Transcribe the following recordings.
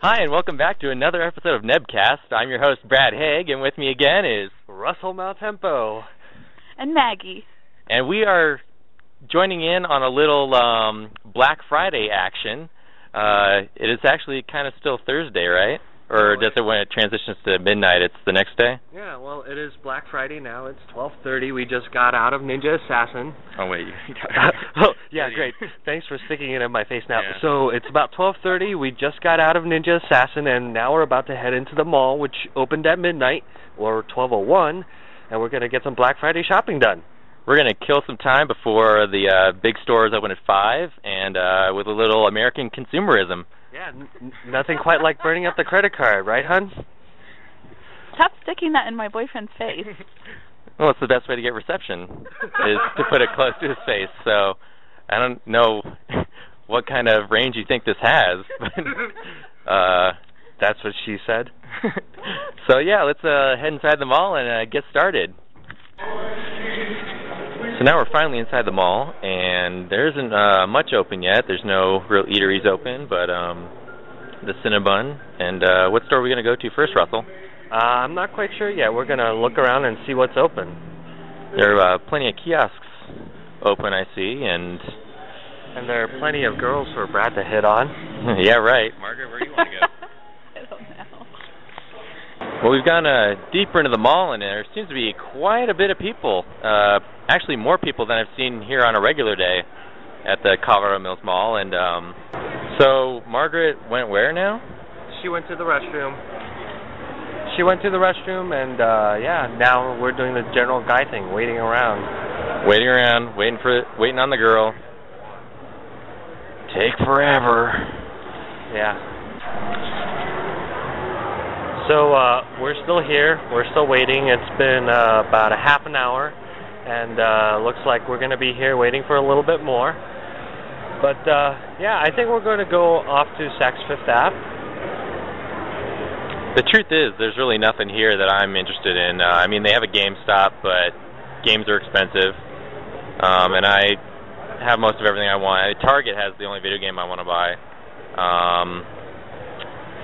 Hi, and welcome back to another episode of Nebcast. I'm your host, Brad Haig, and with me again is Russell Maltempo. And Maggie. And we are joining in on a little um, Black Friday action. Uh, it is actually kind of still Thursday, right? Or does it when it transitions to midnight? It's the next day. Yeah, well, it is Black Friday now. It's 12:30. We just got out of Ninja Assassin. Oh wait. oh, yeah, great. Thanks for sticking it in my face now. Yeah. So it's about 12:30. We just got out of Ninja Assassin, and now we're about to head into the mall, which opened at midnight or 12:01, and we're gonna get some Black Friday shopping done. We're gonna kill some time before the uh, big stores open at five, and uh, with a little American consumerism. Yeah, n- n- nothing quite like burning up the credit card, right, hun? Stop sticking that in my boyfriend's face. Well, it's the best way to get reception is to put it close to his face. So I don't know what kind of range you think this has, but uh, That's what she said. so yeah, let's uh, head inside the mall and uh, get started. So now we're finally inside the mall, and there isn't uh, much open yet. There's no real eateries open, but um, the Cinnabon. And uh, what store are we going to go to first, Russell? Uh, I'm not quite sure yet. We're gonna look around and see what's open. There are uh, plenty of kiosks open, I see, and And there are plenty of girls for Brad to hit on. yeah, right. Margaret, where do you want to go? I don't know. Well, we've gone uh, deeper into the mall, and there seems to be quite a bit of people. Uh, actually, more people than I've seen here on a regular day at the Colorado Mills Mall. And um, so, Margaret went where now? She went to the restroom. She went to the restroom, and uh yeah, now we're doing the general guy thing, waiting around. Waiting around, waiting for, waiting on the girl. Take forever. Yeah. So uh we're still here. We're still waiting. It's been uh, about a half an hour, and uh looks like we're going to be here waiting for a little bit more. But uh yeah, I think we're going to go off to Saks Fifth Ave. The truth is, there's really nothing here that I'm interested in. Uh, I mean, they have a GameStop, but games are expensive, um, and I have most of everything I want. Target has the only video game I want to buy. Um,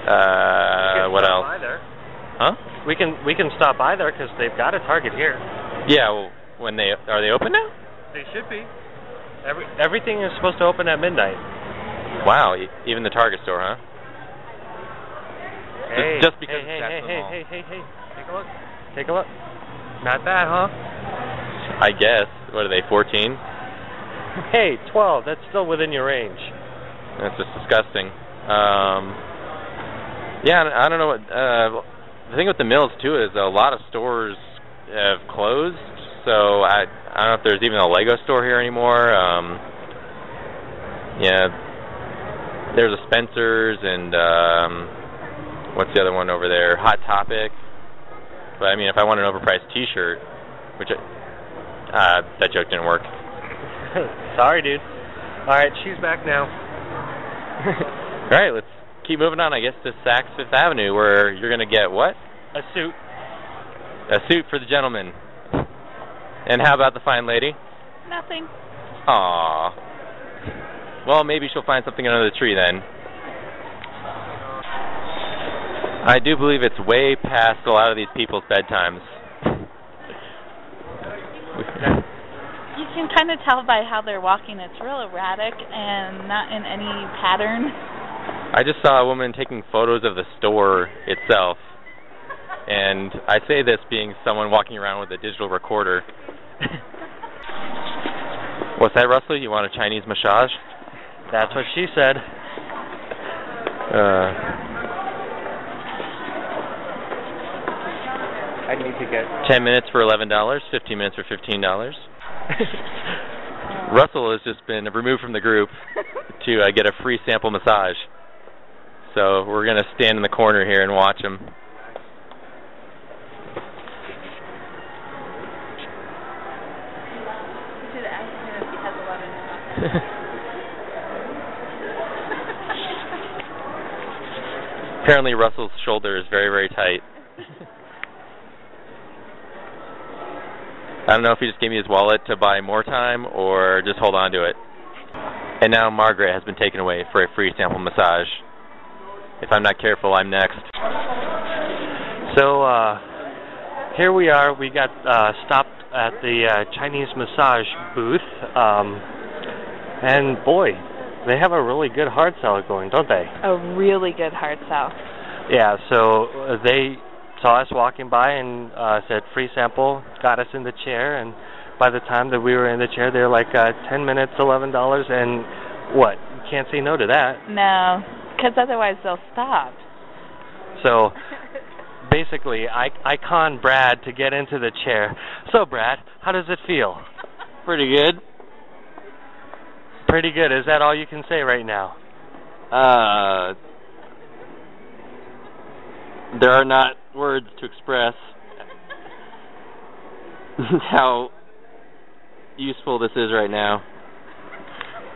uh, what else? By there. Huh? We can we can stop by there because they've got a Target here. Yeah. Well, when they are they open now? They should be. Every everything is supposed to open at midnight. Wow. e- Even the Target store, huh? Hey, just because hey, hey, hey, the hey, mall. hey, hey, hey, take a look. Take a look. Not bad, huh? I guess. What are they? 14? Hey, 12. That's still within your range. That's just disgusting. Um, yeah, I don't know what. Uh, the thing with the mills too is a lot of stores have closed. So I I don't know if there's even a Lego store here anymore. Um, yeah, there's a Spencer's and um, what's the other one over there? Hot Topic. But I mean, if I want an overpriced T-shirt, which I, uh, that joke didn't work. Sorry, dude. All right, she's back now. All right, let's keep moving on. I guess to Saks Fifth Avenue, where you're gonna get what? A suit. A suit for the gentleman. And how about the fine lady? Nothing. Aw. Well, maybe she'll find something under the tree then. I do believe it's way past a lot of these people's bedtimes. You can kind of tell by how they're walking. It's real erratic and not in any pattern. I just saw a woman taking photos of the store itself. And I say this being someone walking around with a digital recorder. What's that, Russell? You want a Chinese massage? That's what she said. Uh, I need to get. 10 minutes for $11, 15 minutes for $15. Russell has just been removed from the group to uh, get a free sample massage. So we're going to stand in the corner here and watch him. You should ask him if he has 11. Apparently, Russell's shoulder is very, very tight. I don't know if he just gave me his wallet to buy more time or just hold on to it. And now Margaret has been taken away for a free sample massage. If I'm not careful, I'm next. So uh, here we are. We got uh, stopped at the uh, Chinese massage booth, um, and boy, they have a really good hard sell going, don't they? A really good hard sell. Yeah. So uh, they saw us walking by and uh, said free sample, got us in the chair, and by the time that we were in the chair, they were like uh, ten minutes, eleven dollars, and what? You can't say no to that. No, because otherwise they'll stop. So basically, I I con Brad to get into the chair. So Brad, how does it feel? Pretty good. Pretty good. Is that all you can say right now? Uh, there are not words to express how useful this is right now.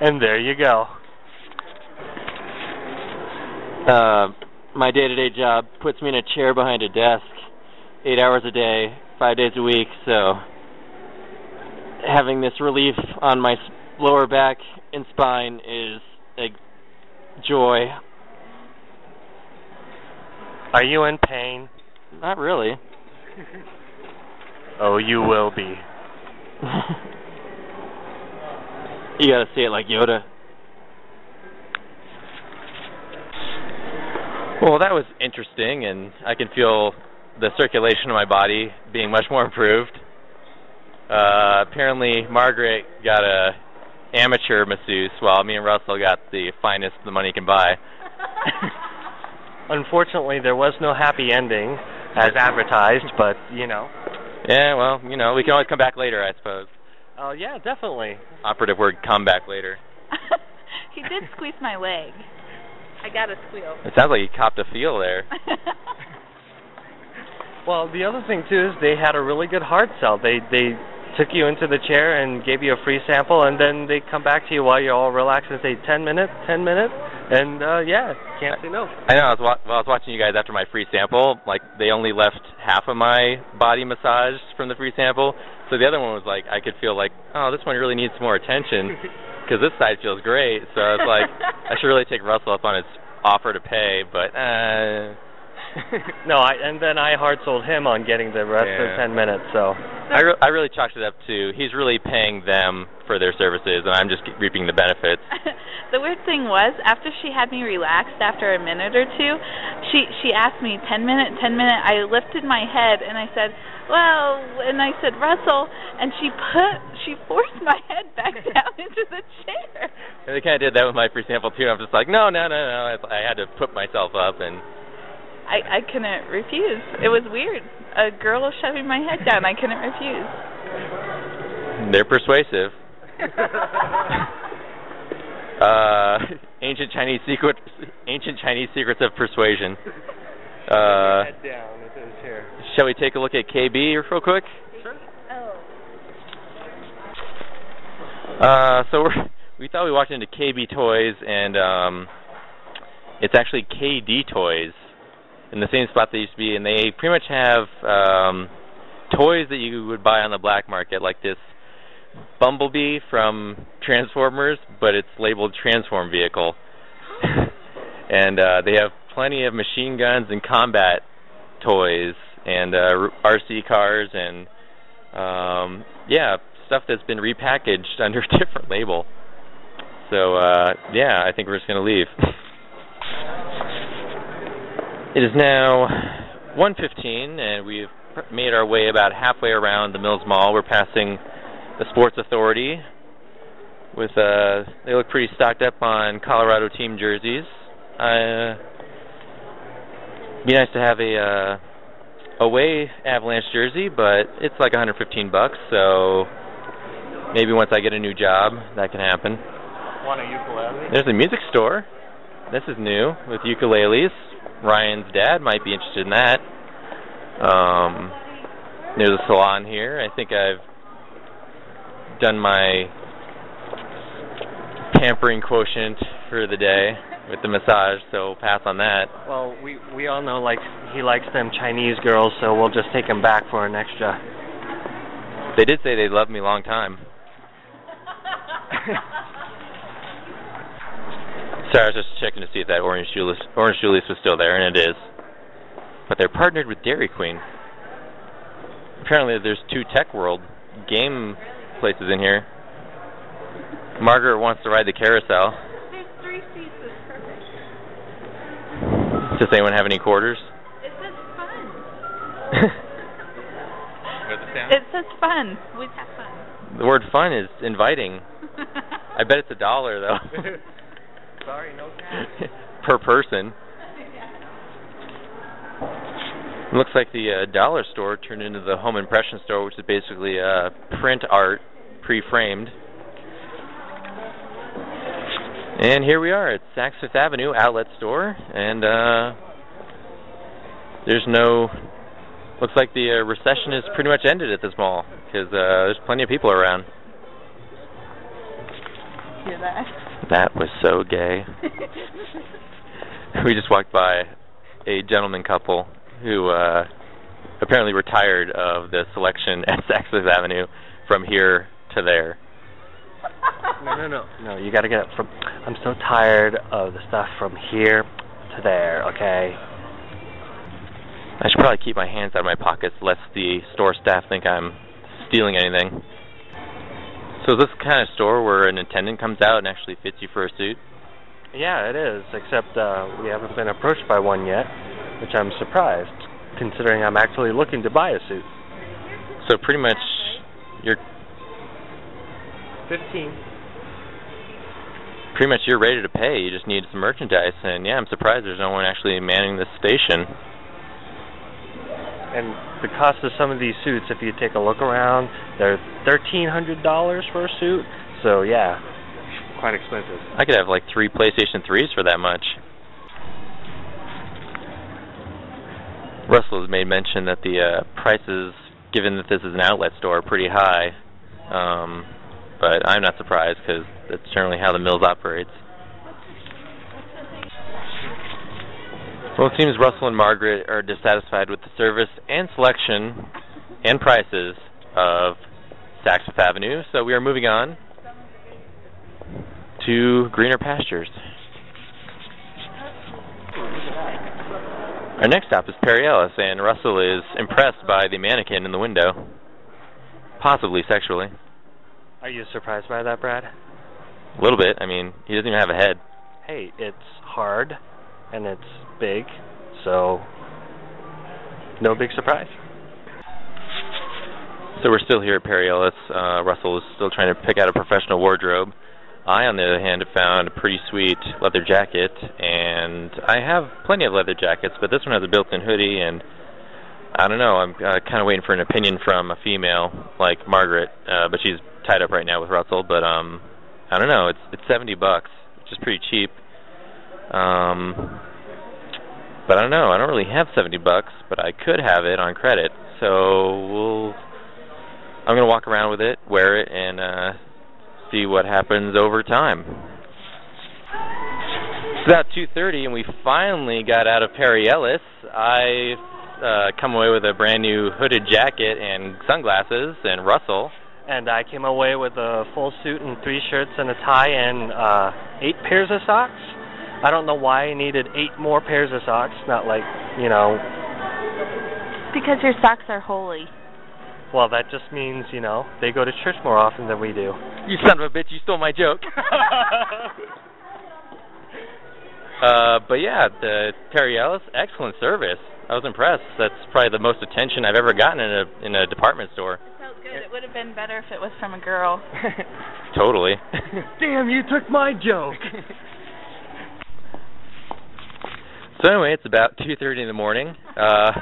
And there you go. Uh, my day-to-day job puts me in a chair behind a desk, eight hours a day, five days a week. So having this relief on my lower back and spine is a joy. Are you in pain? Not really. Oh, you will be. you gotta say it like Yoda. Well, that was interesting, and I can feel the circulation of my body being much more improved. Uh, apparently, Margaret got a amateur masseuse, while me and Russell got the finest the money can buy. Unfortunately, there was no happy ending as advertised, but you know. Yeah, well, you know, we can always come back later, I suppose. Oh yeah, definitely. Operative word: come back later. he did squeeze my leg. I got a squeal. It sounds like you copped a feel there. well, the other thing too is they had a really good hard sell. They they took you into the chair and gave you a free sample, and then they come back to you while you're all relaxed and say, 10 minutes, 10 minutes, and uh, yeah, can't say no. I know. I was wa- well, I was watching you guys after my free sample. Like they only left half of my body massaged from the free sample, so the other one was like I could feel like, oh, this one really needs more attention because this side feels great. So I was like, I should really take Russell up on his offer to pay, but. uh no, I and then I hard sold him on getting the rest Yeah. of ten minutes. So I, re- I really chalked it up to he's really paying them for their services, and I'm just reaping the benefits. the weird thing was, after she had me relaxed after a minute or two, she she asked me, 10 minute, 10 minute. I lifted my head and I said, well, and I said, Russell, and she put, she forced my head back down into the chair. And they kind of did that with my free sample too. I'm just like, no, no, no, no. I, I had to put myself up, and I, I couldn't refuse. It was weird. A girl was shoving my head down. I couldn't refuse. they're persuasive. uh, ancient Chinese secret, ancient Chinese secrets of persuasion. Uh, head down into the chair. Shall we take a look at KB real quick? Oh. Uh, so we're, we thought we walked into KB Toys, and um, it's actually KD Toys in the same spot they used to be, and they pretty much have um, toys that you would buy on the black market, like this Bumblebee from Transformers, but it's labeled Transform Vehicle. and uh, they have plenty of machine guns and combat toys, and uh, RC cars, and um, yeah, stuff that's been repackaged under a different label. So uh, yeah, I think we're just gonna leave. it is now 1:15, and we've made our way about halfway around the Mills Mall. We're passing the Sports Authority. With uh, they look pretty stocked up on Colorado team jerseys. Uh, be nice to have a uh, away Avalanche jersey, but it's like 115 bucks. So maybe once I get a new job, that can happen. Want a ukulele? There's a music store. This is new with ukuleles. Ryan's dad might be interested in that. Um, there's a salon here. I think I've done my pampering quotient for the day with the massage, so pass on that. Well, we we all know like he likes them Chinese girls, so we'll just take him back for an extra. They did say they loved me long time. Sorry, I was just checking to see if that Orange Julius, Orange Julius was still there, and it is. But they're partnered with Dairy Queen. Apparently, there's two Tech World game places in here. Margaret wants to ride the carousel. There's three seats. It's perfect. Does anyone have any quarters? It says fun. What's the? It says fun. We'd have fun. The word fun is inviting. I bet it's a dollar though. Sorry, no cash. per person. Looks like the uh, dollar store turned into the home impression store, which is basically uh, print art pre-framed. And here we are at Saks Fifth Avenue Outlet Store, and uh, there's no. Looks like the uh, recession is pretty much ended at this mall because uh, there's plenty of people around. Hear that? That was so gay. we just walked by a gentleman couple who uh apparently retired of the selection at Saks Fifth Avenue from here to there. No, no, no, no. You got to get it from. I'm so tired of the stuff from here to there. Okay. I should probably keep my hands out of my pockets lest the store staff think I'm stealing anything. So is this the kind of store where an attendant comes out and actually fits you for a suit? Yeah, it is. Except uh, we haven't been approached by one yet, which I'm surprised, considering I'm actually looking to buy a suit. So pretty much you're Fifteen. pretty much you're ready to pay. You just need some merchandise, and yeah, I'm surprised there's no one actually manning this station. And the cost of some of these suits, if you take a look around, they're thirteen hundred dollars for a suit. So yeah, quite expensive. I could have like three PlayStation 3s for that much. Russell has made mention that the uh, prices, given that this is an outlet store, are pretty high. Um, but I'm not surprised because that's generally how the mills operates. Well, it seems Russell and Margaret are dissatisfied with the service and selection and prices of Saks Fifth Avenue, so we are moving on to greener pastures. Our next stop is Perry Ellis, and Russell is impressed by the mannequin in the window, possibly sexually. Are you surprised by that, Brad? A little bit. I mean, he doesn't even have a head. Hey, it's hard and it's big, so no big surprise. So we're still here at Perry Ellis. Uh, Russell is still trying to pick out a professional wardrobe. I, on the other hand, have found a pretty sweet leather jacket, and I have plenty of leather jackets, but this one has a built-in hoodie, and I don't know. I'm uh, kind of waiting for an opinion from a female like Margaret, uh, but she's tied up right now with Russell. But um, I don't know. It's it's 70 bucks, which is pretty cheap. Um, but I don't know. I don't really have 70 bucks, but I could have it on credit. So we'll. I'm gonna walk around with it, wear it, and uh, see what happens over time. It's about 2:30, and we finally got out of Perry Ellis. I uh, come away with a brand new hooded jacket and sunglasses, and Russell. And I came away with a full suit and three shirts and a tie and uh, eight pairs of socks. I don't know why I needed eight more pairs of socks. Not like you know. Because your socks are holy. Well, that just means you know they go to church more often than we do. You son of a bitch! You stole my joke. uh, but yeah, the Perry Ellis, excellent service. I was impressed. That's probably the most attention I've ever gotten in a in a department store. It good. It would have been better if it was from a girl. Totally. Damn, you took my joke. So anyway, it's about 2:30 in the morning. Uh,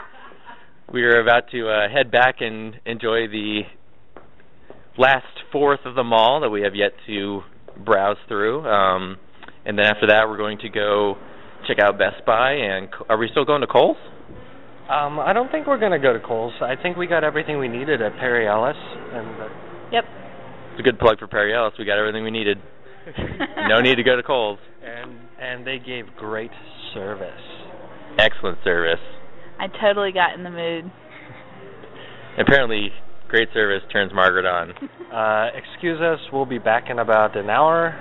we are about to uh, head back and enjoy the last fourth of the mall that we have yet to browse through. Um, and then after that, we're going to go check out Best Buy. And are we still going to Kohl's? Um, I don't think we're gonna go to Kohl's. I think we got everything we needed at Perry Ellis, and uh, Yep. It's a good plug for Perry Ellis. We got everything we needed. no need to go to Kohl's. and and they gave great service. Excellent service. I totally got in the mood. Apparently, great service turns Margaret on. Uh, excuse us, we'll be back in about an hour.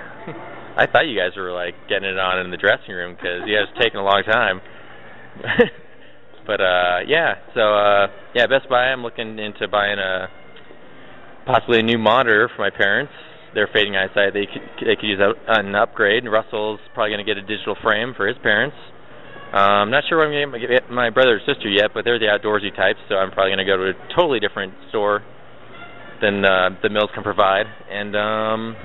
I thought you guys were like getting it on in the dressing room because you guys taking a long time. but uh yeah, so uh yeah, Best Buy. I'm looking into buying a possibly a new monitor for my parents. They're fading eyesight. They could they could use a, an upgrade. And Russell's probably going to get a digital frame for his parents. Um, I'm not sure what I'm going to get my brother or sister yet, but they're the outdoorsy types, so I'm probably going to go to a totally different store than uh, the mills can provide. And um,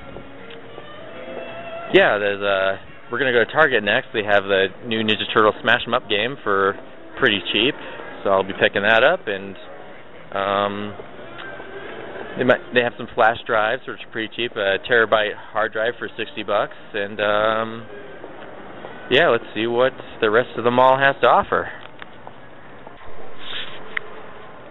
yeah, there's uh, we're going to go to Target next. They have the new Ninja Turtle Smash 'em Up game for pretty cheap, so I'll be picking that up. And um, they might they have some flash drives, which are pretty cheap. A terabyte hard drive for 60 bucks, and um, yeah, let's see what the rest of the mall has to offer.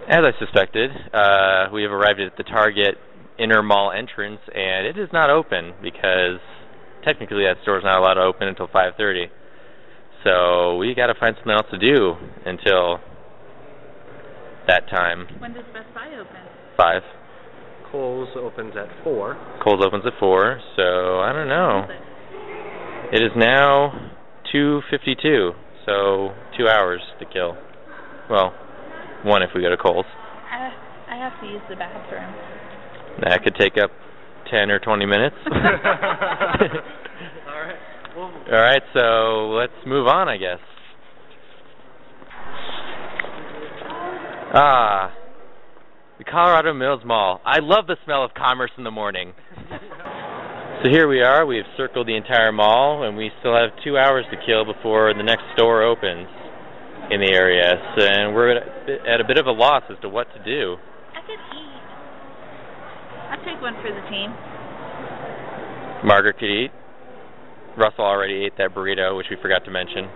As I suspected, uh, we have arrived at the Target inner mall entrance, and it is not open because technically that store is not allowed to open until 5:30. So we got to find something else to do until that time. When does Best Buy open? Five. Kohl's opens at 4. Kohl's opens at four, so I don't know. It is now 2:52, so two hours to kill. Well, one if we go to Kohl's. I, I have to use the bathroom. That could take up 10 or 20 minutes. All right. Well, All right, so let's move on, I guess. Ah, the Colorado Mills Mall. I love the smell of commerce in the morning. so here we are. We have circled the entire mall, and we still have two hours to kill before the next store opens in the area. So, and we're at a, bit of a loss as to what to do. I could eat. I'd take one for the team. Margaret could eat. Russell already ate that burrito, which we forgot to mention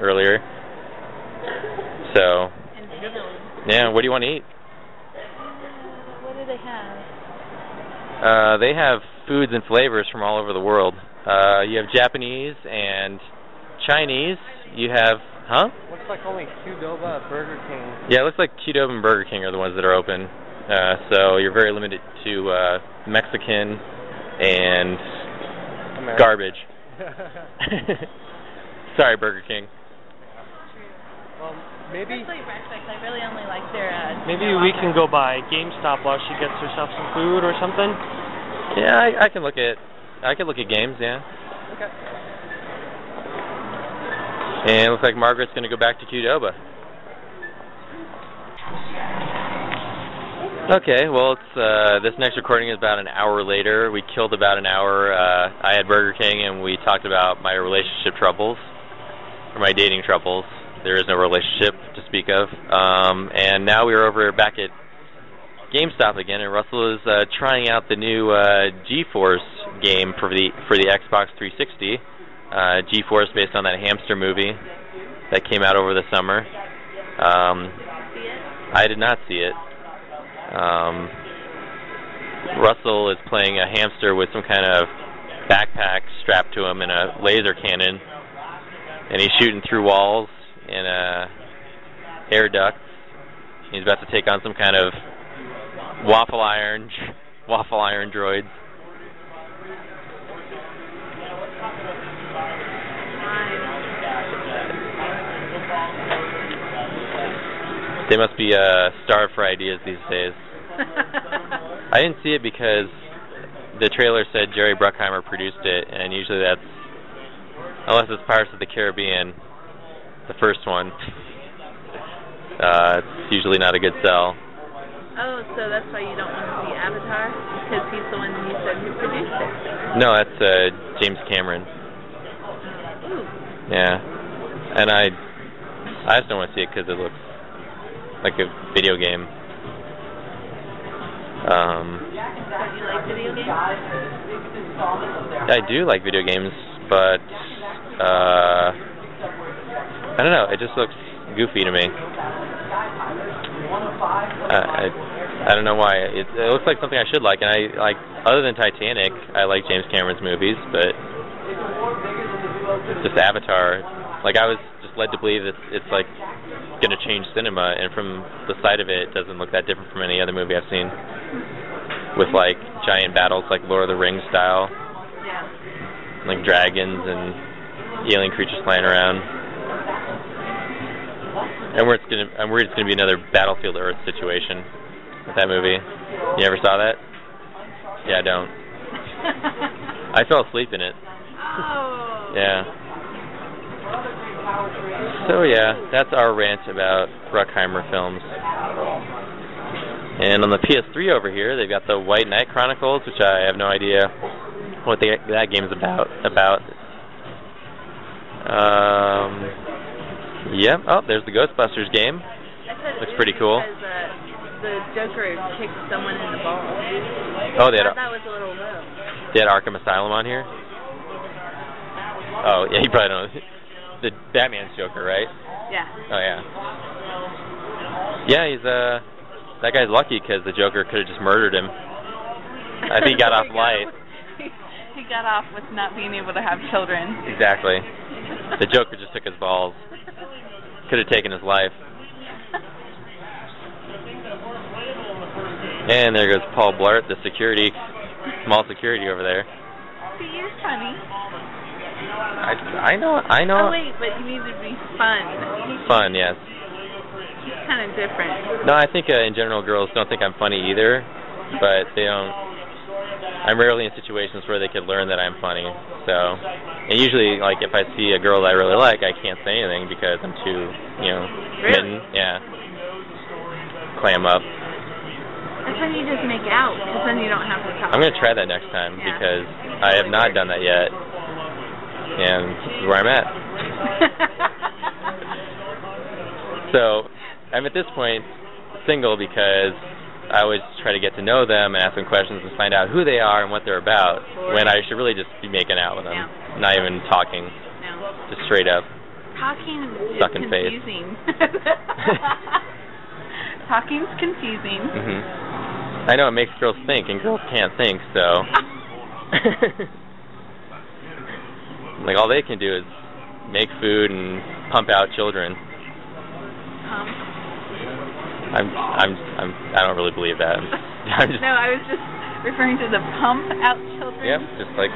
earlier. So, yeah, what do you want to eat? Uh, what do they have? Uh, they have foods and flavors from all over the world. Uh, you have Japanese and Chinese. You have, huh? looks like only Qdoba at Burger King. Yeah, it looks like Qdoba and Burger King are the ones that are open. Uh, so you're very limited to uh, Mexican and American. garbage. Sorry, Burger King. well, maybe Especially breakfast. I really only like their. Uh, maybe their we latte. can go by GameStop while she gets herself some food or something. Yeah, I, I can look at I can look at games. Yeah. Okay. And it looks like Margaret's going to go back to Qdoba. Okay, well, it's uh, this next recording is about an hour later. We killed about an hour. Uh, I had Burger King, and we talked about my relationship troubles, or my dating troubles. There is no relationship to speak of. Um, and now we're over back at GameStop again, and Russell is uh, trying out the new uh, G-Force game for the for the Xbox 360. Uh, G-Force, based on that hamster movie that came out over the summer. Um, I did not see it. Um, Russell is playing a hamster with some kind of backpack strapped to him and a laser cannon, and he's shooting through walls and uh, air ducts. He's about to take on some kind of waffle iron, waffle iron droids. They must be uh, starved for ideas these days. I didn't see it because the trailer said Jerry Bruckheimer produced it, and usually that's unless it's Pirates of the Caribbean, the first one. Uh, it's usually not a good sell. oh, so that's why you don't want to see Avatar? Because he's the one you said who produced it. No, that's uh, James Cameron. Ooh. Yeah, and I, I just don't want to see it because it looks like a video game. Um? I do like video games, but uh, I don't know. It just looks goofy to me. I, I I don't know why. It, it looks like something I should like, and I like other than Titanic, I like James Cameron's movies, but just Avatar. Like I was just led to believe that it's like going to change cinema, and from the side of it, it doesn't look that different from any other movie I've seen. With like giant battles, like Lord of the Rings style. Yeah. like dragons and alien creatures flying around. And where it's gonna, I'm worried it's gonna be another Battlefield Earth situation with that movie. You ever saw that? Yeah, I don't. I fell asleep in it. oh. Yeah. So yeah, that's our rant about Bruckheimer films. And on the PS3 over here, they've got the White Knight Chronicles, which I have no idea what the, that game's about. About. Um. Yep. Oh, there's the Ghostbusters game. Looks pretty cool. Because, uh, the Joker kicked someone in the balls. Oh, they had that was a little low. they had Arkham Asylum on here. Oh yeah, you probably don't. The Batman's Joker, right? Yeah. Oh yeah. Yeah, he's uh that guy's lucky because the Joker could have just murdered him. I think he got off He light. he got off with not being able to have children. Exactly. The Joker just took his balls. Could have taken his life. And there goes Paul Blart, the security, small security over there. He is funny. I I know I know. Oh wait, but you need to be fun. Fun, yes. he's kind of different. No, I think uh, in general girls don't think I'm funny either, but they don't. I'm rarely in situations where they could learn that I'm funny. So, and usually, like if I see a girl that I really like, I can't say anything because I'm too, you know, Really? smitten. Yeah. Clam up. That's when you just make out, because then you don't have to talk. I'm gonna try that next time Yeah. because I have not done that yet, and this is where I'm at. So, I'm at this point single because I always try to get to know them and ask them questions and find out who they are and what they're about. When I should really just be making out with them, Yeah. not even talking, no. just straight up. Talking is Sucking face. confusing. Talking's confusing. hmm I know it makes girls think, and girls can't think, so. like all they can do is make food and pump out children. Um, I'm, I'm, I'm, I don't really believe that. No, I was just referring to the pump out children. yep, just like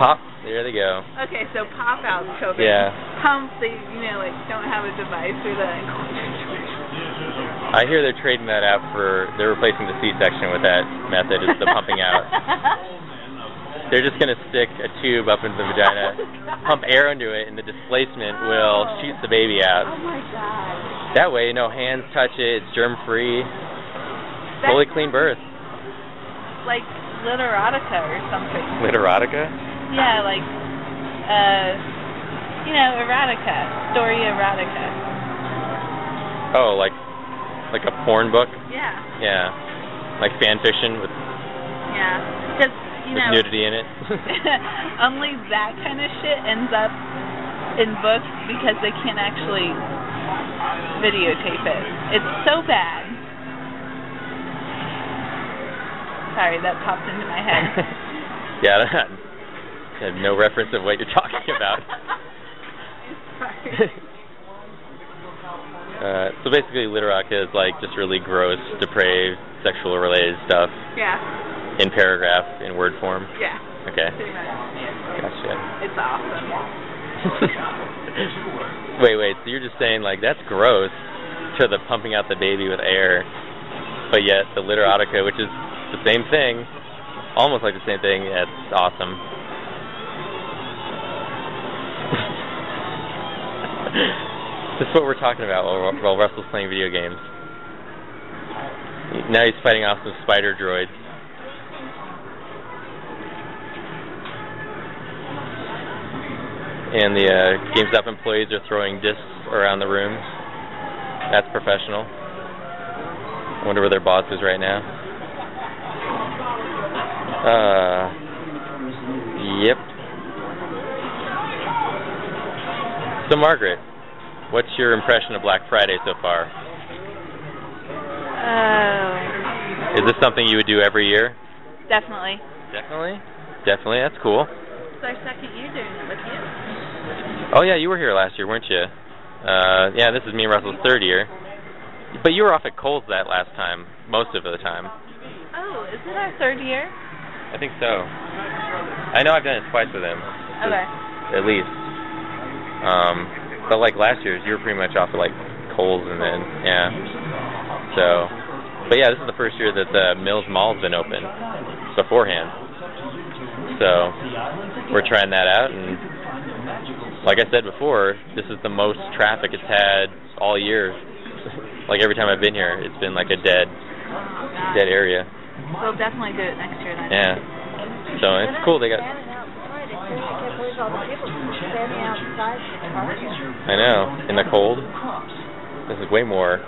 pop. There they go. Okay, so pop out children. Yeah. Pump, they you know like don't have a device or the. I hear they're trading that out for. They're replacing the C-section with that method. Is the pumping out. They're just gonna stick a tube up into the vagina, pump air into it, and the displacement will shoot the baby out. Oh my god. That way, no hands touch it. It's germ-free. Fully clean birth. Like literotica or something. Literotica. Yeah, like uh, you know, erotica, story erotica. Oh, like like a porn book. Yeah, Yeah, like fan fiction with, yeah. Because you know, nudity in it. only that kind of shit ends up in books because they can't actually videotape it. It's so bad. Sorry, that popped into my head. yeah, I I have no reference of what you're talking about. Uh, so basically, literaka is like just really gross, depraved, sexual related stuff Yeah, in paragraph in word form. yeah. Okay. Yeah. gotcha. It's awesome. wait, wait. So you're just saying like that's gross to the pumping out the baby with air, but yet the literotica, which is the same thing, almost like the same thing, that's awesome. This is what we're talking about while, while Russell's playing video games. Now he's fighting off some spider droids. And the uh, GameStop employees are throwing discs around the room. That's professional. I wonder where their boss is right now. Uh, yep. So, Margaret, what's your impression of Black Friday so far? Oh, Is this something you would do every year? definitely. Definitely. Definitely. That's cool. It's our second year doing it with you. Oh yeah, you were here last year, weren't you? Uh, yeah, this is me and Russell's third year. But you were off at Kohl's that last time, most of the time. Oh, is it our third year? I think so. I know I've done it twice with him. Okay. at least. Um, but like last year's, you were pretty much off of like Kohl's and then yeah. So, but yeah, this is the first year that the Mills Mall's been open beforehand. So we're trying that out, and like I said before, this is the most traffic it's had all year. like every time I've been here, it's been like a dead, dead area. We'll definitely do it next year then. Yeah. So it's cool. They got. I know. In the cold. This is way more.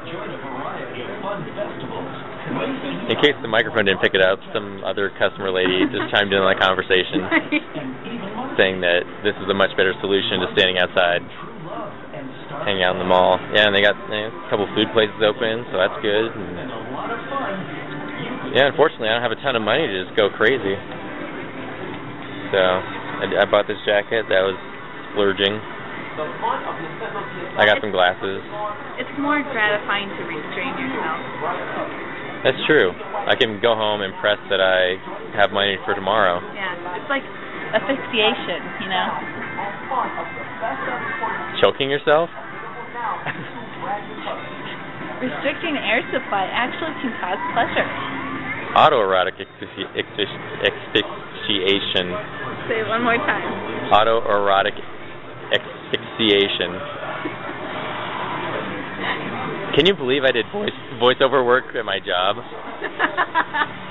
In case the microphone didn't pick it up, some other customer lady just chimed in on the conversation, saying that this is a much better solution to standing outside, hanging out in the mall. Yeah, and they got you know, a couple food places open, so that's good. And yeah, unfortunately, I don't have a ton of money to just go crazy. So I, I bought this jacket that was splurging. I got some glasses. It's more gratifying to restrain yourself. That's true. I can go home impressed that I have money for tomorrow. Yeah, it's like asphyxiation, you know? Choking yourself? Restricting air supply actually can cause pleasure. Autoerotic asphyxi- asphyxi- asphyxiation. Say it one more time. Autoerotic asphyxiation. Can you believe I did voice voiceover work at my job?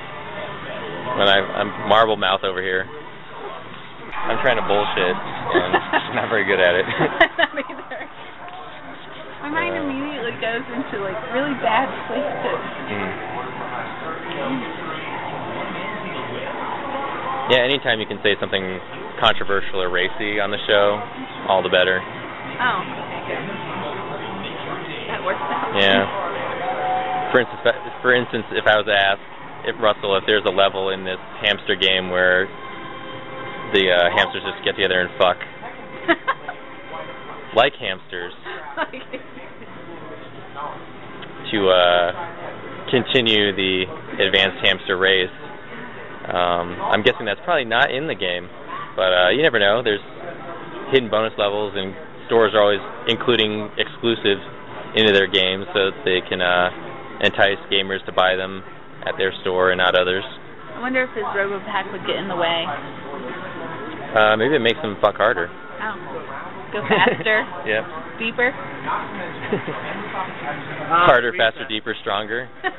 When I, I'm marble mouth over here. I'm trying to bullshit, and I'm not very good at it. Not either. My mind immediately goes into like really bad places. Mm. Yeah, anytime you can say something controversial or racy on the show, all the better. Oh, okay, Yeah. For instance, for instance, if I was asked, if Russell, if there's a level in this hamster game where the uh, hamsters just get together and fuck, like hamsters, to uh, continue the advanced hamster race. Um, I'm guessing that's probably not in the game, but uh, you never know. There's hidden bonus levels, and stores are always including exclusives into their games so that they can uh, entice gamers to buy them at their store and not others. I wonder if his RoboPack would get in the way. Uh, maybe it makes them fuck harder. Oh. Go faster, Yep. deeper. Harder, faster, deeper, stronger.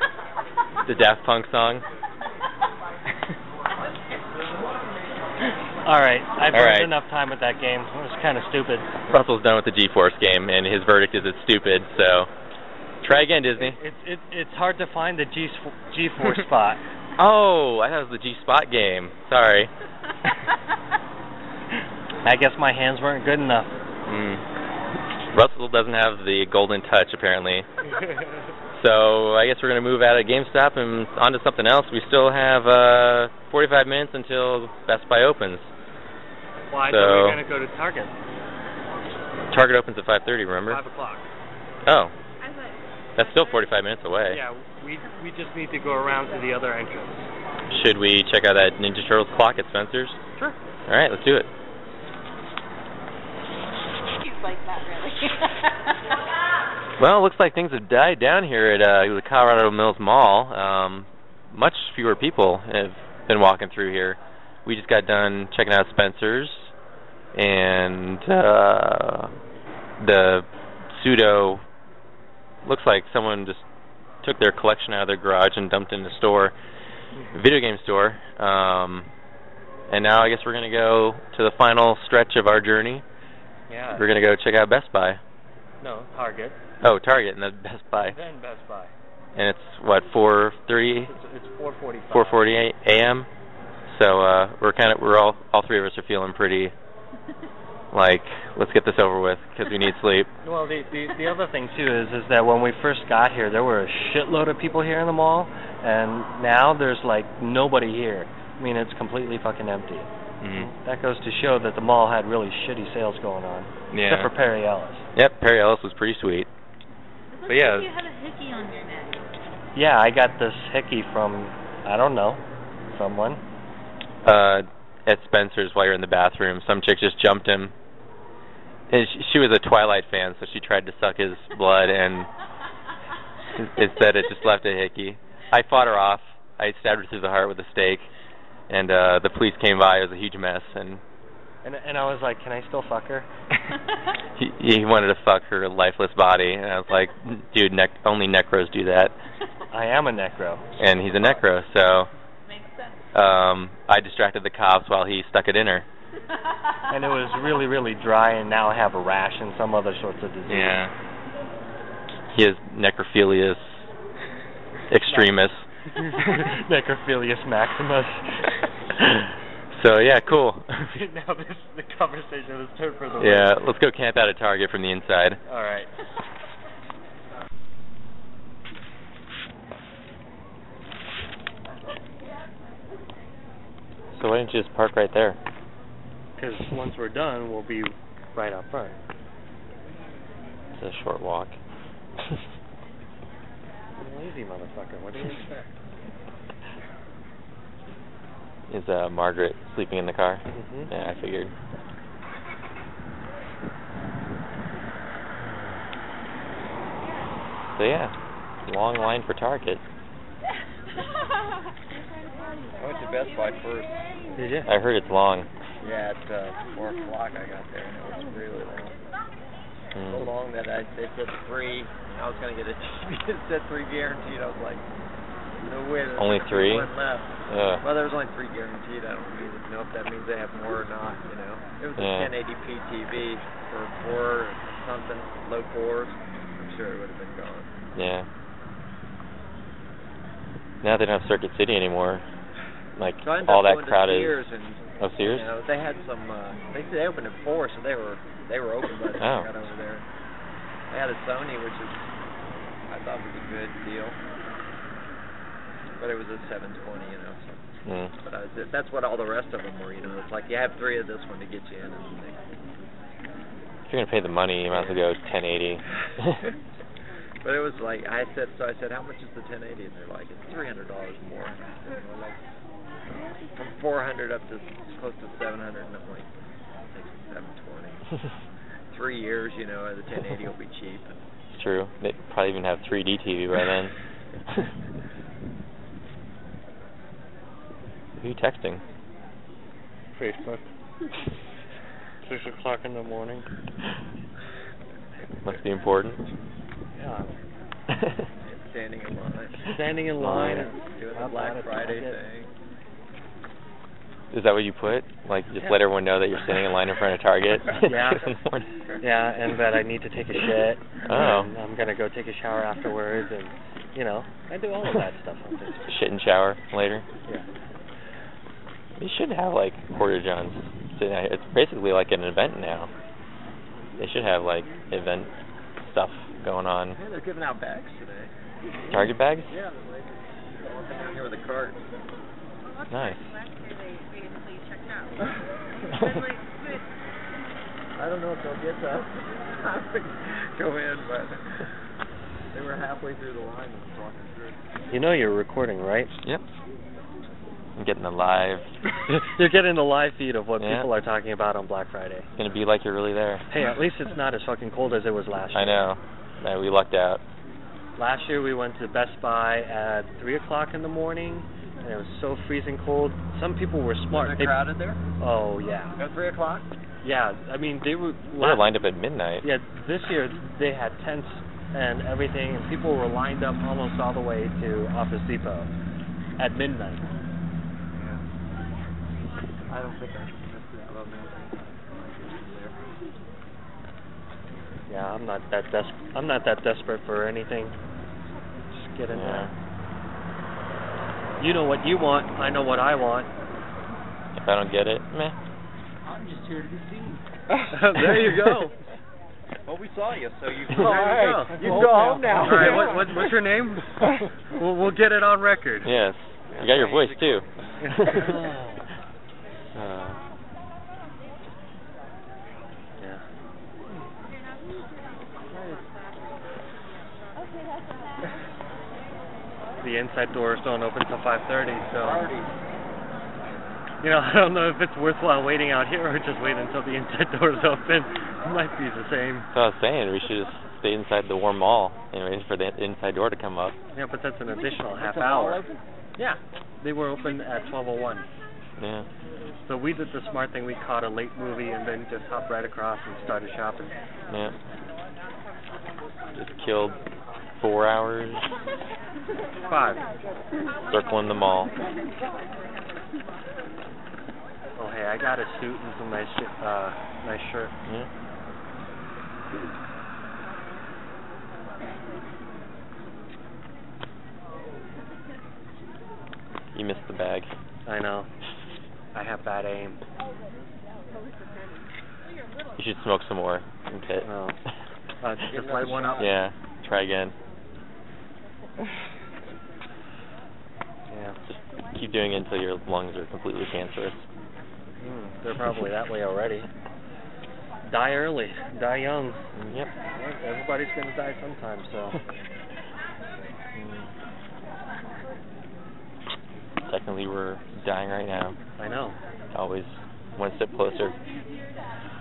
The Daft Punk song. All right, I've All spent enough time with that game. It was kind of stupid. Russell's done with the G-Force game, and his verdict is it's stupid. So, try again, Disney. It's it, it's hard to find the G G force spot. Oh, I thought it was the G-Spot game. Sorry. I guess my hands weren't good enough. Mm. Russell doesn't have the golden touch, apparently. So I guess we're going to move out of GameStop and onto something else. We still have uh, 45 minutes until Best Buy opens. Well, I So- thought we were gonna go to Target. Target opens at 5:30. Remember? Five o'clock. Oh, that's still 45 minutes away. Yeah, we we just need to go around to the other entrance. Should we check out that Ninja Turtles clock at Spencer's? Sure. All right, let's do it. He's like that, really. Well, it looks like things have died down here at uh, the Colorado Mills Mall. Um, much fewer people have been walking through here. We just got done checking out Spencer's, and uh, the pseudo looks like someone just took their collection out of their garage and dumped it in the store, video game store. Um, and now I guess we're gonna go to the final stretch of our journey. Yeah. We're gonna go check out Best Buy. No, Target. Oh, Target and then Best Buy. Then Best Buy. And it's what 4:30, It's, it's 4:45. 4:40 a.m. So uh, we're kind of we're all all three of us are feeling pretty like let's get this over with because we need sleep. Well, the, the the other thing too is is that when we first got here, there were a shitload of people here in the mall, and now there's like nobody here. I mean, it's completely fucking empty. Mm-hmm. That goes to show that the mall had really shitty sales going on, Yeah. except for Perry Ellis. Yep, Perry Ellis was pretty sweet. It looks But yeah. like you have a hickey on your neck. Yeah, I got this hickey from I don't know someone. Uh, at Spencer's while you're in the bathroom. Some chick just jumped him. And she, she was a Twilight fan, so she tried to suck his blood, and instead it just left a hickey. I fought her off. I stabbed her through the heart with a stake, and uh the police came by. It was a huge mess, and And and I was like, can I still fuck her? he he wanted to fuck her lifeless body, and I was like, dude, nec- only necros do that, I am a necro. and he's a necro, so Makes sense. Um I distracted the cops while he stuck it in her. And it was really, really dry, and now I have a rash and some other sorts of disease. Yeah. He is necrophilius extremis. Necrophilius maximus. so yeah, cool. now this the conversation has turned for the Yeah, let's go camp out at Target from the inside. All right. So why didn't you just park right there? Because once we're done, we'll be right up front. It's a short walk. Lazy motherfucker. What do you expect? Is uh Margaret sleeping in the car? Mhm. Yeah, I figured. So yeah, long line for Target. I went to Best Buy first. Did you? I heard it's long. Yeah, at uh, four o'clock I got there, and it was really long. So Mm. long that I they said three. I was gonna get a TV that said three guaranteed. I was like, no way. there's Only three? One left. Ugh. Well, there was only three guaranteed. I don't even know if that means they have more or not. You know, it was Yeah. a 1080p TV for four something, low fours. I'm sure it would have been gone. Yeah. Now they don't have Circuit City anymore. Like So all that crowd is. And Oh, Sears? You know, they had some. Uh, they they opened at four, so they were they were open by the time Oh. I got over there. They had a Sony, which is I thought was a good deal, but it was a 720, you know. So. Mm. But I that's what all the rest of them were. You know, it's like you have three of this one to get you in. And they, If you're gonna pay the money, you might as well go 1080. but it was like I said. So I said, how much is the 1080? And they're like, it's three hundred dollars more. And we're like, from 400 up to close to 700, and I'm like, I'll take 720. Three years, you know, the 1080 will be cheap. it's true. They probably even have 3D TV by then. Who you texting? Facebook. Six o'clock in the morning. Must be important. Yeah. Standing in line, Standing in line. doing the Black Friday thing. Is that what you put? Like, just Yeah. let everyone know that you're standing in line in front of Target? Yeah. in the morning? Yeah, and that I need to take a shit. Oh. And I'm gonna go take a shower afterwards, and you know, I do all of that stuff on Facebook. Shit and shower later. Yeah. They should have like porta johns. sitting out. It's basically like an event now. They should have like event stuff going on. Yeah, they're giving out bags today. Target bags? Yeah, the lady walking down here with a cart. Nice. I don't know if they'll get to go in, but they were halfway through the line and talking through. You know you're recording, right? Yep. I'm getting the live. you're getting the live feed of what Yeah. people are talking about on Black Friday. It's gonna be like you're really there. Hey, at least it's not as fucking cold as it was last year. I know. Man, we lucked out. Last year we went to Best Buy at three o'clock in the morning, and it was so freezing cold. Some people were smart. Was They- it crowded there? oh yeah, At three o'clock? yeah. I mean they were. We were lined up at midnight. Yeah, this year they had tents and everything, and people were lined up almost all the way to Office Depot at midnight. Yeah. I don't think I missed it. I don't know. Yeah, I'm not that des- I'm not that desperate for anything. Just get in Yeah. there. You know what you want. I know what I want. If I don't get it, meh. I'm just here to deceive. there you go. Well, we saw you, so you. All there right. go. You can go home now. All right, what, what what's your name? we'll we'll get it on record. Yes. You got your voice too. uh, Yeah. The inside doors don't open till 5:30, so you know, I don't know if it's worthwhile waiting out here or just wait until the inside doors open. It might be the same. That's what I was saying. We should just stay inside the warm mall and wait for the inside door to come up. Yeah, but that's an additional half Is hour. Yeah, they were open at 12:01. Yeah. So we did the smart thing. We caught a late movie and then just hopped right across and started shopping. Yeah. Just killed four hours Five. circling the mall. Oh hey, I got a suit and some nice uh nice shirt. Yeah. You missed the bag. I know. I have bad aim. You should smoke some more and hit. Oh. Uh, just light one up. Yeah. Try again. Yeah. Just keep doing it until your lungs are completely cancerous. Mm, they're probably that way already. Die early, die young. Yep. Everybody's gonna die sometime, so. Technically, we're dying right now. I know. Always one step closer.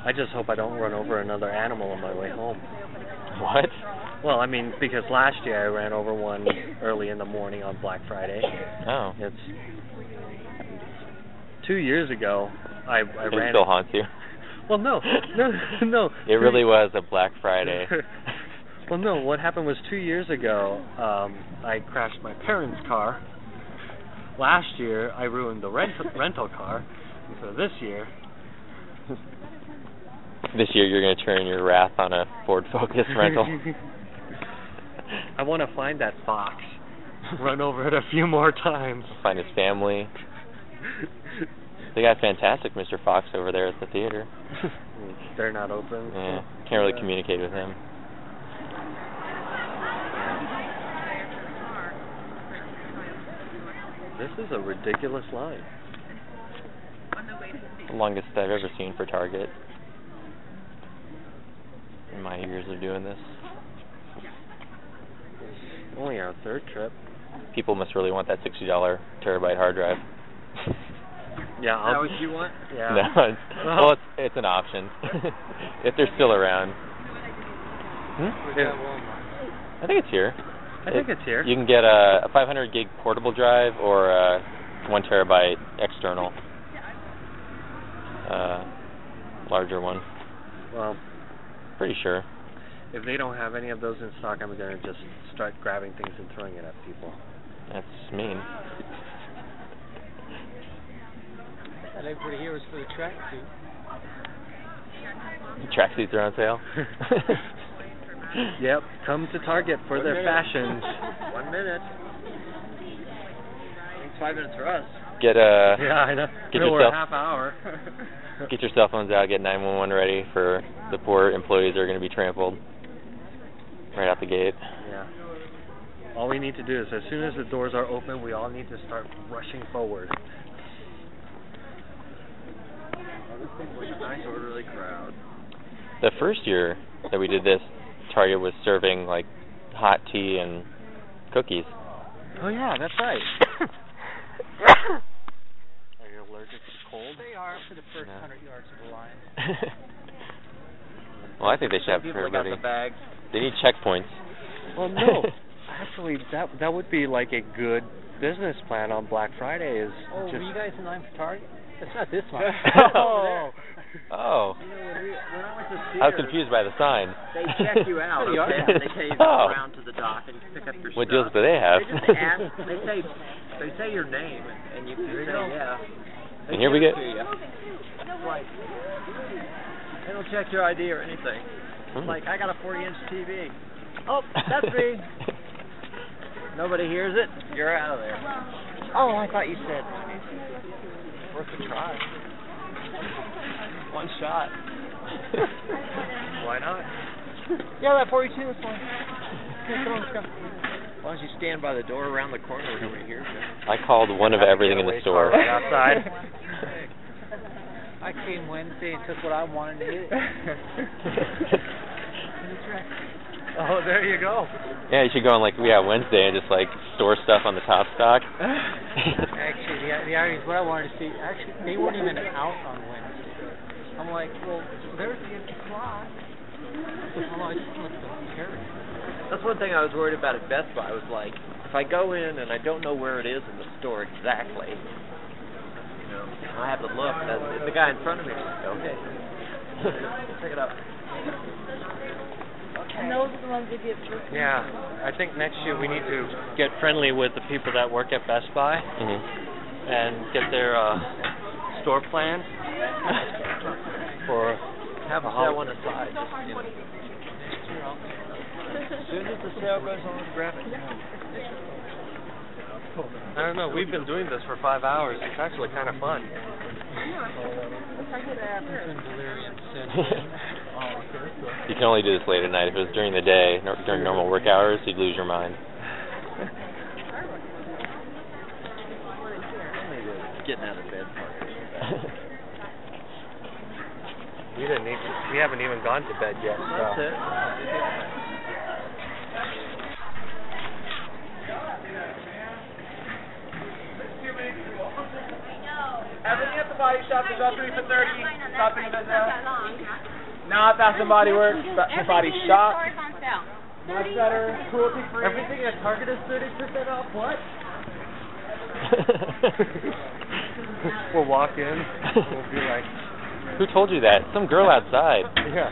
I just hope I don't run over another animal on my way home. What? Well, I mean, because last year I ran over one early in the morning on Black Friday. Oh. It's two years ago. I I It ran. still haunts you. Well, no, no, no. It really was a Black Friday. well, no. What happened was two years ago. Um, I crashed my parents' car. Last year, I ruined the rent- rental car. And so this year, This year, you're going to turn your wrath on a Ford Focus rental. I want to find that fox, run over it a few more times. Find his family. They got fantastic Mr. Fox over there at the theater. They're not open. Yeah, can't really communicate with him. This is a ridiculous line. The longest I've ever seen for Target in my years of doing this. Only our third trip. People must really want that sixty dollar terabyte hard drive. Yeah, Is that I'll, what you want? yeah. No, it's, well, it's it's an option if they're still around. Hmm? Yeah. I think it's here. I think it's here. You can get a, a 500 gig portable drive or a one terabyte external, uh, larger one. Well, Pretty sure. If they don't have any of those in stock, I'm gonna just start grabbing things and throwing it at people. That's mean. That everybody here was for the track suit. Tracksuits are on sale. Yep, come to Target for One their minute. fashions. One minute. It's five minutes for us. Get uh Yeah, I know. Get no, yourself- a half hour. get your cell phones out. Get 911 ready for the poor employees that are going to be trampled right out the gate. yeah. All we need to do is, as soon as the doors are open, we all need to start rushing forward. nice orderly crowd. The first year that we did this, Target was serving like hot tea and cookies. Oh yeah, that's right. Are you allergic to cold? They are for the first No. hundred yards of the line. well, I think they should have People for got the bags. They need checkpoints. Well, no. Actually, that that would be like a good business plan on Black Friday. Is Oh, just were you guys in line for Target? It's not this line. oh. Oh, You know, when, we, when I went I was confused by the sign. They check you out, you okay? They tell you Oh. around to the dock and pick up your What stuff. deals do they have? They just ask. They say they say your name, and, and you can say yeah. They And here we give go. it to you. It's like they don't check your ID or anything. Like I got a 40-inch TV. Oh, that's me. Nobody hears it. You're out of there. Oh, I thought you said. Worth a try. One shot. Why not? Yeah, that 42 is fine. Here, come on, let's go. As long as you stand by the door around the corner where nobody hears you. I called one of everything in the store. right outside. I came Wednesday and took what I wanted to eat. oh, there you go. Yeah, you should go on like yeah Wednesday and just like store stuff on the top stock. Actually, the the irony is what I wanted to see. Actually, they weren't even out on Wednesday. I'm like, well, there's the empty slot. I'm like, what the carry? That's one thing I was worried about at Best Buy I was like, if I go in and I don't know where it is in the store exactly, you know, I have to look. And the guy in front of me is like, okay, pick it up. And those are the ones that get for Yeah, I think next year we need to get friendly with the people that work at Best Buy hmm and get their uh, store plan for Have a that hol- one aside. Just, you know. As soon as the sale goes on, grab it. I don't know. We've been doing this for five hours. It's actually kind of fun. You can only do this late at night. If it was during the day, nor- during normal work hours, you'd lose your mind. Getting out of bed. We didn't need. To, we haven't even gone to bed yet. That's So. Body shop is about three for thirty. Stopping at now. Not Bath and Body Works, Bath and Body Shop. Much better, cruelty free. Everything at Target is thirty percent off. What? we'll walk in. We'll be like, Who told you that? Some girl outside. yeah.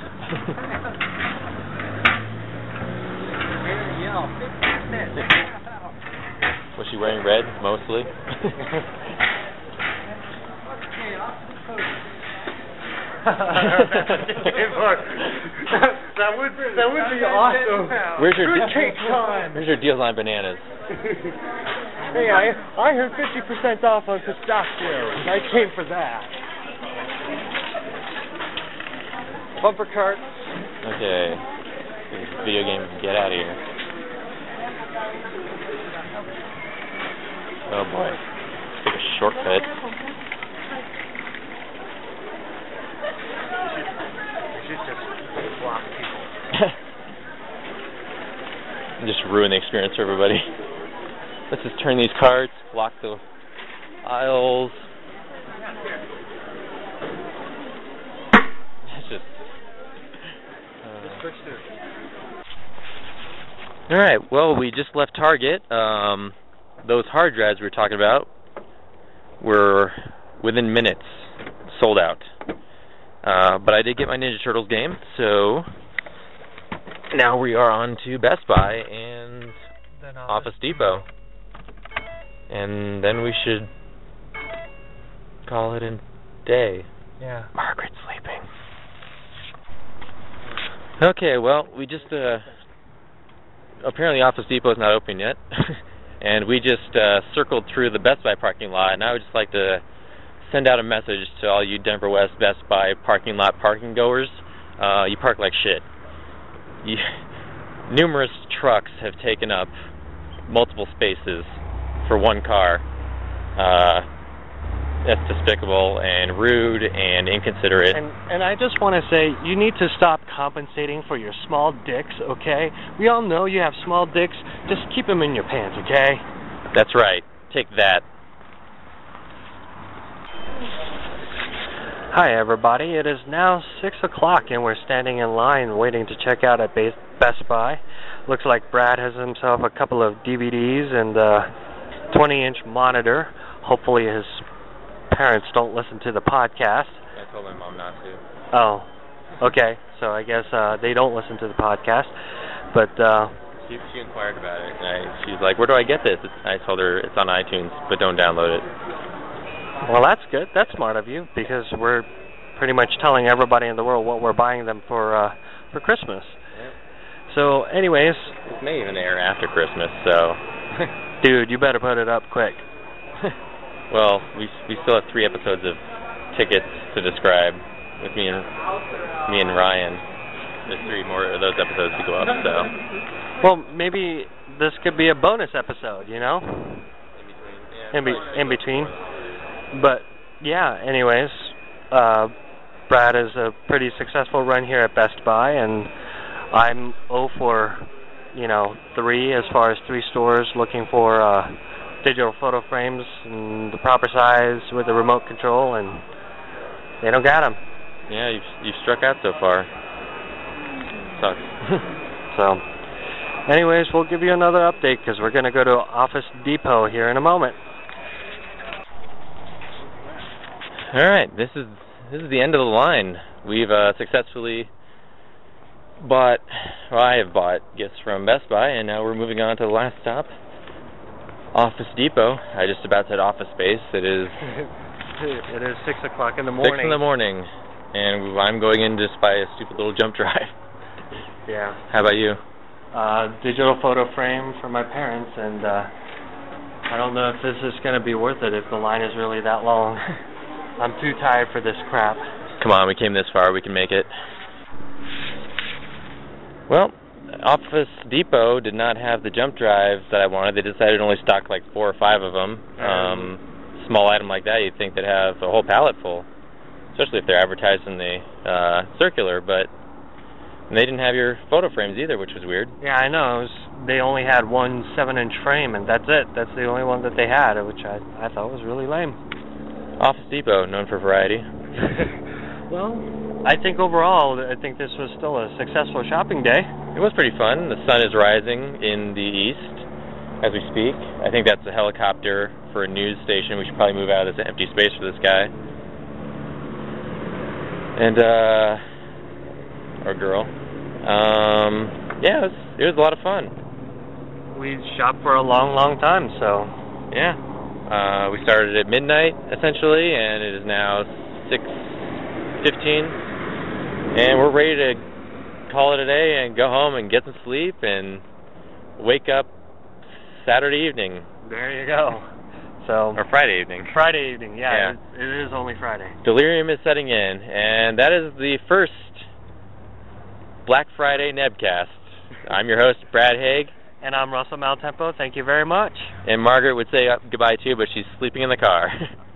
Yell. Was she wearing red mostly? that would that would be awesome. Where's your Good cake time? Where's your deals on bananas? hey, I I heard fifty percent off on pistachios. I came for that. Bumper cart. Okay. Video game, get out of here. Oh boy. Take a shortcut. should just block people. and just ruin the experience for everybody. Let's just turn these carts, block the aisles. It's just. All right. Well, we just left Target. Um, those hard drives we were talking about were within minutes sold out. Uh, but I did get my Ninja Turtles game, so now we are on to Best Buy and Then Office Depot. And then we should call it a day. Yeah. Margaret's sleeping. Okay, well, we just uh apparently Office Depot is not open yet. and we just uh circled through the Best Buy parking lot and I would just like to send out a message to all you Denver West Best Buy parking lot parking goers. Uh you park like shit. You, numerous trucks have taken up multiple spaces for one car. Uh that's despicable and rude and inconsiderate. And and I just want to say you need to stop compensating for your small dicks, okay? We all know you have small dicks. Just keep them in your pants, okay? That's right. Take that. Hi everybody. It is now six o'clock and we're standing in line waiting to check out at Best Buy. Looks like Brad has himself a couple of DVDs and a 20-inch monitor. Hopefully his parents don't listen to the podcast. I told my mom not to. Oh, okay. So I guess uh, they don't listen to the podcast. But uh, She she inquired about it, and I, she's like, "Where do I get this?" It's, I told her it's on iTunes, but don't download it. Well, that's good. That's smart of you because we're pretty much telling everybody in the world what we're buying them for uh, for Christmas. So, anyways, it may even air after Christmas, so. dude, you better put it up quick. well, we we still have three episodes of tickets to describe with me and me and Ryan. There's three more of those episodes to go up, so. Well, maybe this could be a bonus episode, you know, in be- in between. But yeah, anyways, uh, Brad is a pretty successful run here at Best Buy, and I'm 0 for, you know, three as far as three stores looking for uh, digital photo frames and the proper size with the remote control, and they don't got them. Yeah, you've you've struck out so far. Sucks. so, anyways, we'll give you another update because we're going to go to Office Depot here in a moment. All right, this is this is the end of the line. We've uh, successfully bought, well, I have bought gifts from Best Buy, and now we're moving on to the last stop, Office Depot. I just about said Office Space. It is it is six o'clock in the morning. six in the morning, and I'm going in just by a stupid little jump drive. Yeah. How about you? Uh, digital photo frame for my parents, and uh, I don't know if this is going to be worth it if the line is really that long. I'm too tired for this crap. Come on, we came this far. We can make it. Well, Office Depot did not have the jump drives that I wanted. They decided to only stock like four or five of them. Um, small item like that, you'd think they'd have a whole pallet full, especially if they're advertised in the uh, circular. But they didn't have your photo frames either, which was weird. Yeah, I know. It was, they only had one seven-inch frame, and that's it. That's the only one that they had, which I I thought was really lame. Office Depot, known for variety. well, I think overall, I think this was still a successful shopping day. It was pretty fun. The sun is rising in the east as we speak. I think that's a helicopter for a news station. We should probably move out of this empty space for this guy. And uh or girl. Um yeah, it was, it was a lot of fun. We shopped for a long, long time, so Yeah. Uh we started at midnight essentially and it is now 6:15 and we're ready to call it a day and go home and get some sleep and wake up Saturday evening there you go. So or Friday evening. Friday evening, yeah, Yeah. It, it is only Friday. Delirium is setting in, and that is the first Black Friday Nebcast. I'm your host, Brad Haig, And I'm Russell Maltempo. Thank you very much. and Margaret would say uh, goodbye too, but she's sleeping in the car.